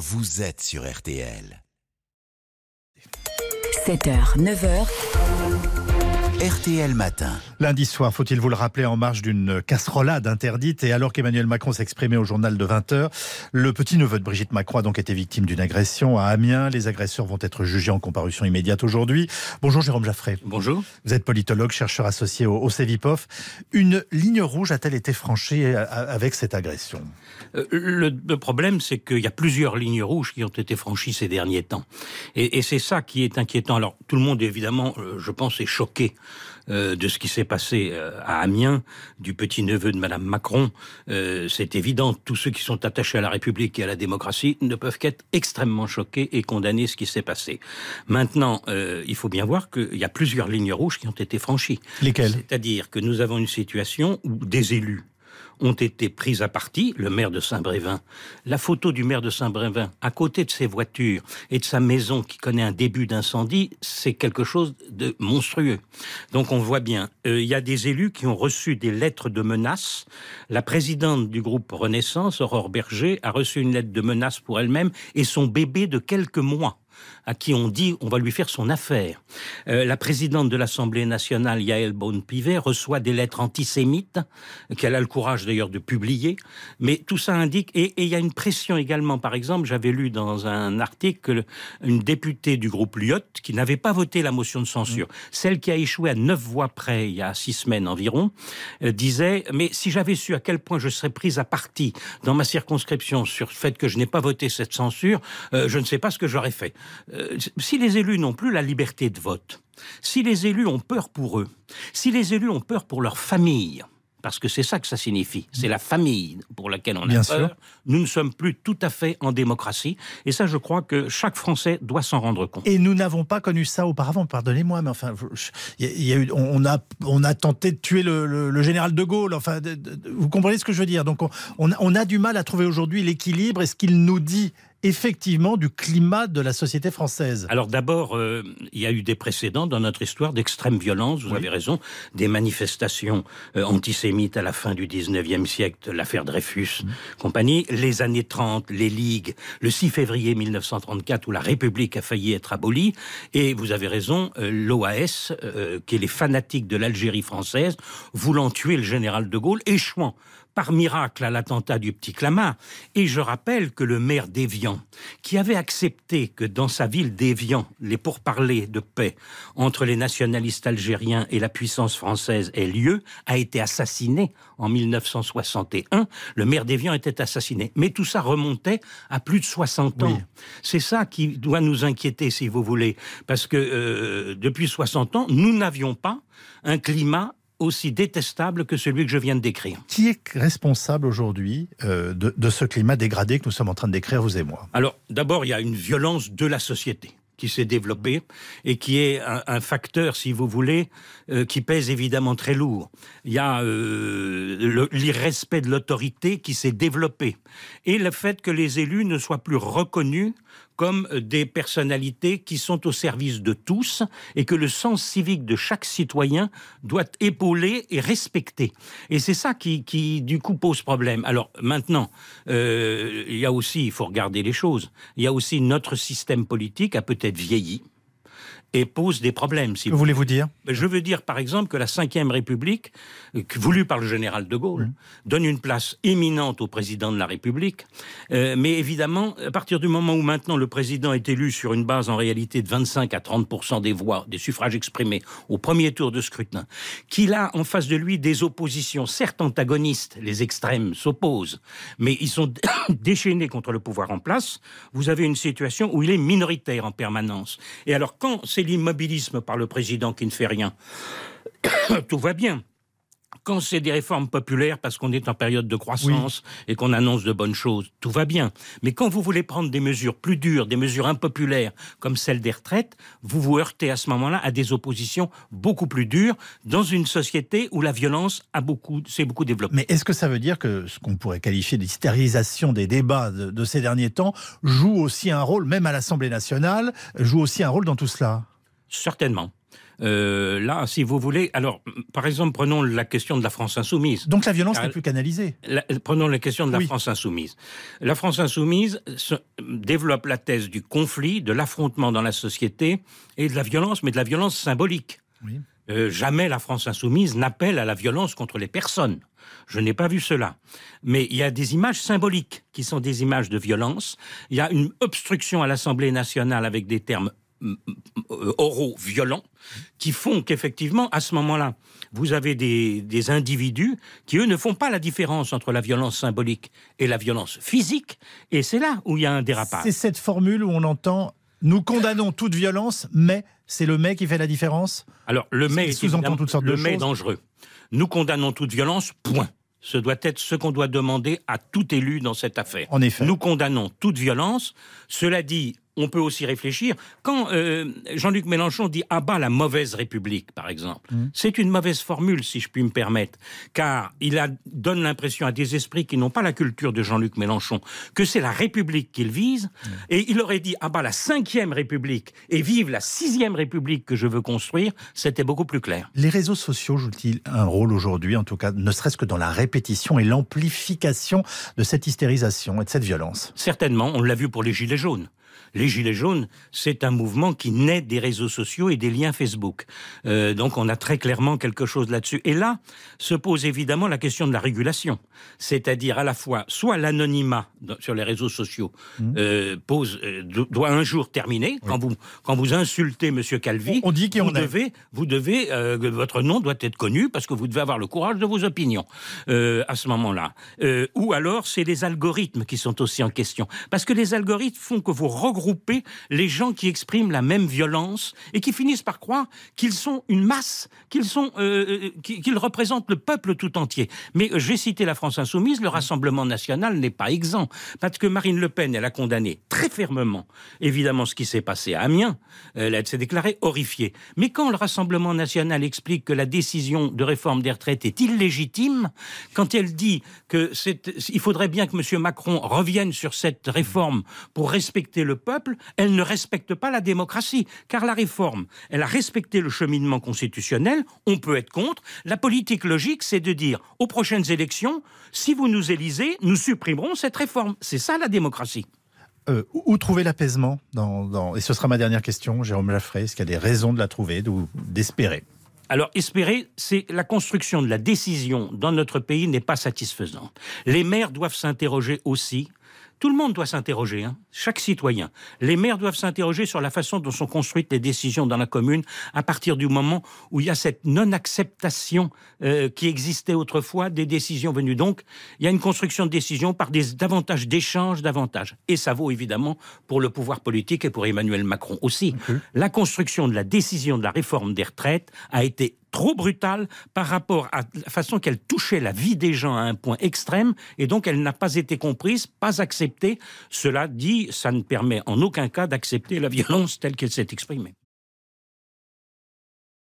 vous êtes sur RTL. 7h, 9h. RTL Matin. Lundi soir, faut-il vous le rappeler, en marge d'une casserolade interdite, et alors qu'Emmanuel Macron s'exprimait au journal de 20h, le petit-neveu de Brigitte Macron a donc été victime d'une agression à Amiens. Les agresseurs vont être jugés en comparution immédiate aujourd'hui. Bonjour Jérôme Jaffré. Bonjour. Vous êtes politologue, chercheur associé au, au CEVIPOF. Une ligne rouge a-t-elle été franchie euh, avec cette agression? Euh, le, le problème, c'est qu'il y a plusieurs lignes rouges qui ont été franchies ces derniers temps. Et, et c'est ça qui est inquiétant. Alors, tout le monde, évidemment, euh, je pense, est choqué euh, de ce qui s'est passé euh, à Amiens, du petit-neveu de Madame Macron. Euh, c'est évident, tous ceux qui sont attachés à la République et à la démocratie ne peuvent qu'être extrêmement choqués et condamner ce qui s'est passé. Maintenant, il faut bien voir qu'il y a plusieurs lignes rouges qui ont été franchies. Lesquelles? C'est-à-dire que nous avons une situation où des élus ont été pris à partie, le maire de Saint-Brévin. La photo du maire de Saint-Brévin, à côté de ses voitures et de sa maison qui connaît un début d'incendie, c'est quelque chose de monstrueux. Donc on voit bien, euh, il y a des élus qui ont reçu des lettres de menaces. La présidente du groupe Renaissance, Aurore Berger, a reçu une lettre de menace pour elle-même et son bébé de quelques mois à qui on dit on va lui faire son affaire. Euh, la présidente de l'Assemblée nationale, Yael Braun-Pivet, reçoit des lettres antisémites, qu'elle a le courage d'ailleurs de publier, mais tout ça indique, et il y a une pression également, par exemple, j'avais lu dans un article une députée du groupe Lyot, qui n'avait pas voté la motion de censure, celle qui a échoué à neuf voix près il y a six semaines environ, euh, disait, mais si j'avais su à quel point je serais prise à partie dans ma circonscription sur le fait que je n'ai pas voté cette censure, euh, je ne sais pas ce que j'aurais fait. Euh, si les élus n'ont plus la liberté de vote, si les élus ont peur pour eux, si les élus ont peur pour leur famille, parce que c'est ça que ça signifie, c'est la famille pour laquelle on a Bien peur, sûr. nous ne sommes plus tout à fait en démocratie, et ça je crois que chaque Français doit s'en rendre compte. Et nous n'avons pas connu ça auparavant, pardonnez-moi, mais enfin, je- y a eu, on, a, on a tenté de tuer le, le- le général de Gaulle. Enfin, de- de- vous comprenez ce que je veux dire Donc, on, on a, on a du mal à trouver aujourd'hui l'équilibre et ce qu'il nous dit effectivement du climat de la société française. Alors d'abord, euh, il y a eu des précédents dans notre histoire d'extrême violence, vous Oui. avez raison, des manifestations euh, antisémites à la fin du 19e siècle, l'affaire Dreyfus, compagnie, les années 30, les ligues, le 6 février 1934 où la République a failli être abolie, et vous avez raison, euh, l'OAS, euh, qui est les fanatiques de l'Algérie française, voulant tuer le général de Gaulle, échouant par miracle à l'attentat du petit Clamart. Et je rappelle que le maire d'Évian, qui avait accepté que dans sa ville d'Évian, les pourparlers de paix entre les nationalistes algériens et la puissance française aient lieu, a été assassiné en 1961. Le maire d'Évian était assassiné. Mais tout ça remontait à plus de 60 ans. Oui. C'est ça qui doit nous inquiéter, si vous voulez. Parce que euh, depuis 60 ans, nous n'avions pas un climat aussi détestable que celui que je viens de décrire. Qui est responsable aujourd'hui euh, de, de ce climat dégradé que nous sommes en train de décrire, vous et moi? Alors, d'abord, il y a une violence de la société qui s'est développée et qui est un, un facteur, si vous voulez, euh, qui pèse évidemment très lourd. Il y a euh, l'irrespect de l'autorité qui s'est développé et le fait que les élus ne soient plus reconnus comme des personnalités qui sont au service de tous et que le sens civique de chaque citoyen doit épauler et respecter. Et c'est ça qui, qui, du coup, pose problème. Alors maintenant, euh, il y a aussi, il faut regarder les choses, il y a aussi notre système politique a peut-être vieilli et pose des problèmes. Si Que vous voulez-vous dire? Je veux dire, par exemple, que la Ve République, que- voulue par le général de Gaulle, donne une place éminente au président de la République. Euh, mais évidemment, à partir du moment où maintenant le président est élu sur une base en réalité de 25 à 30 des voix, des suffrages exprimés au premier tour de scrutin, qu'il a en face de lui des oppositions, certes antagonistes, les extrêmes s'opposent, mais ils sont déchaînés contre le pouvoir en place, vous avez une situation où il est minoritaire en permanence. Et alors, quand c'est l'immobilisme par le président qui ne fait rien, tout va bien. Quand c'est des réformes populaires parce qu'on est en période de croissance et qu'on annonce de bonnes choses, tout va bien. Mais quand vous voulez prendre des mesures plus dures, des mesures impopulaires comme celle des retraites, vous vous heurtez à ce moment-là à des oppositions beaucoup plus dures dans une société où la violence a beaucoup, s'est beaucoup développée. Mais est-ce que ça veut dire que ce qu'on pourrait qualifier d'hystérisation des débats de, de ces derniers temps joue aussi un rôle, même à l'Assemblée nationale, joue aussi un rôle dans tout cela? Certainement. Euh, là, si vous voulez, alors, par exemple, prenons la question de la France insoumise. Donc la violence n'est plus canalisée. prenons la question de la France insoumise. La France insoumise développe la thèse du conflit, de l'affrontement dans la société et de la violence, mais de la violence symbolique. Euh, jamais la France insoumise n'appelle à la violence contre les personnes. Je n'ai pas vu cela. Mais il y a des images symboliques qui sont des images de violence. Il y a une obstruction à l'Assemblée nationale avec des termes oraux violents qui font qu'effectivement, à ce moment-là, vous avez des, des, individus qui, eux, ne font pas la différence entre la violence symbolique et la violence physique. Et c'est là où il y a un dérapage. C'est cette formule où on entend nous condamnons toute violence, mais c'est le mais qui fait la différence Alors, le mais sous-entend toutes sortes le mais est dangereux. Nous condamnons toute violence, point. Ce doit être ce qu'on doit demander à tout élu dans cette affaire. En effet. Nous condamnons toute violence. Cela dit, on peut aussi réfléchir. Quand euh, Jean-Luc Mélenchon dit « abat la mauvaise République », par exemple, mmh. c'est une mauvaise formule, si je puis me permettre, car il a, donne l'impression à des esprits qui n'ont pas la culture de Jean-Luc Mélenchon que c'est la République qu'il vise, mmh. et il aurait dit « abat la cinquième République et vive la sixième République que je veux construire », c'était beaucoup plus clair. Les réseaux sociaux jouent-ils un rôle aujourd'hui, en tout cas, ne serait-ce que dans la répétition et l'amplification de cette hystérisation et de cette violence? Certainement, on l'a vu pour les Gilets jaunes les Gilets jaunes, c'est un mouvement qui naît des réseaux sociaux et des liens Facebook. Euh, donc on a très clairement quelque chose là-dessus. Et là se pose évidemment la question de la régulation, c'est-à-dire à la fois soit l'anonymat sur les réseaux sociaux mmh. euh, pose euh, doit un jour terminer quand vous quand vous insultez Monsieur Calvi, on, dit vous devez vous devez votre nom doit être connu parce que vous devez avoir le courage de vos opinions à ce moment-là. ou alors c'est les algorithmes qui sont aussi en question parce que les algorithmes font que vous regrouper les gens qui expriment la même violence et qui finissent par croire qu'ils sont une masse, qu'ils sont, euh, euh, qu'ils représentent le peuple tout entier. Mais j'ai cité la France insoumise, le Rassemblement national n'est pas exempt parce que Marine Le Pen, elle a condamné très fermement, évidemment, ce qui s'est passé à Amiens. Elle s'est déclarée horrifiée. Mais quand le Rassemblement national explique que la décision de réforme des retraites est illégitime, quand elle dit que il faudrait bien que M. Macron revienne sur cette réforme pour respecter le peuple, elle ne respecte pas la démocratie. Car la réforme, elle a respecté le cheminement constitutionnel, on peut être contre. La politique logique, c'est de dire aux prochaines élections, si vous nous élisez, nous supprimerons cette réforme. C'est ça la démocratie. Euh, où trouver l'apaisement dans, Et ce sera ma dernière question, Jérôme Laffray. Est-ce qu'il y a des raisons de la trouver, d'espérer? Alors, espérer, c'est la construction de la décision dans notre pays n'est pas satisfaisante. Les maires doivent s'interroger aussi tout le monde doit s'interroger, hein. chaque citoyen. Les maires doivent s'interroger sur la façon dont sont construites les décisions dans la commune à partir du moment où il y a cette non-acceptation euh, qui existait autrefois des décisions venues. Donc, il y a une construction de décisions par des davantage d'échanges, davantage. Et ça vaut évidemment pour le pouvoir politique et pour Emmanuel Macron aussi. La construction de la décision de la réforme des retraites a été trop brutale par rapport à la façon qu'elle touchait la vie des gens à un point extrême, et donc elle n'a pas été comprise, pas acceptée. Cela dit, ça ne permet en aucun cas d'accepter la violence telle qu'elle s'est exprimée.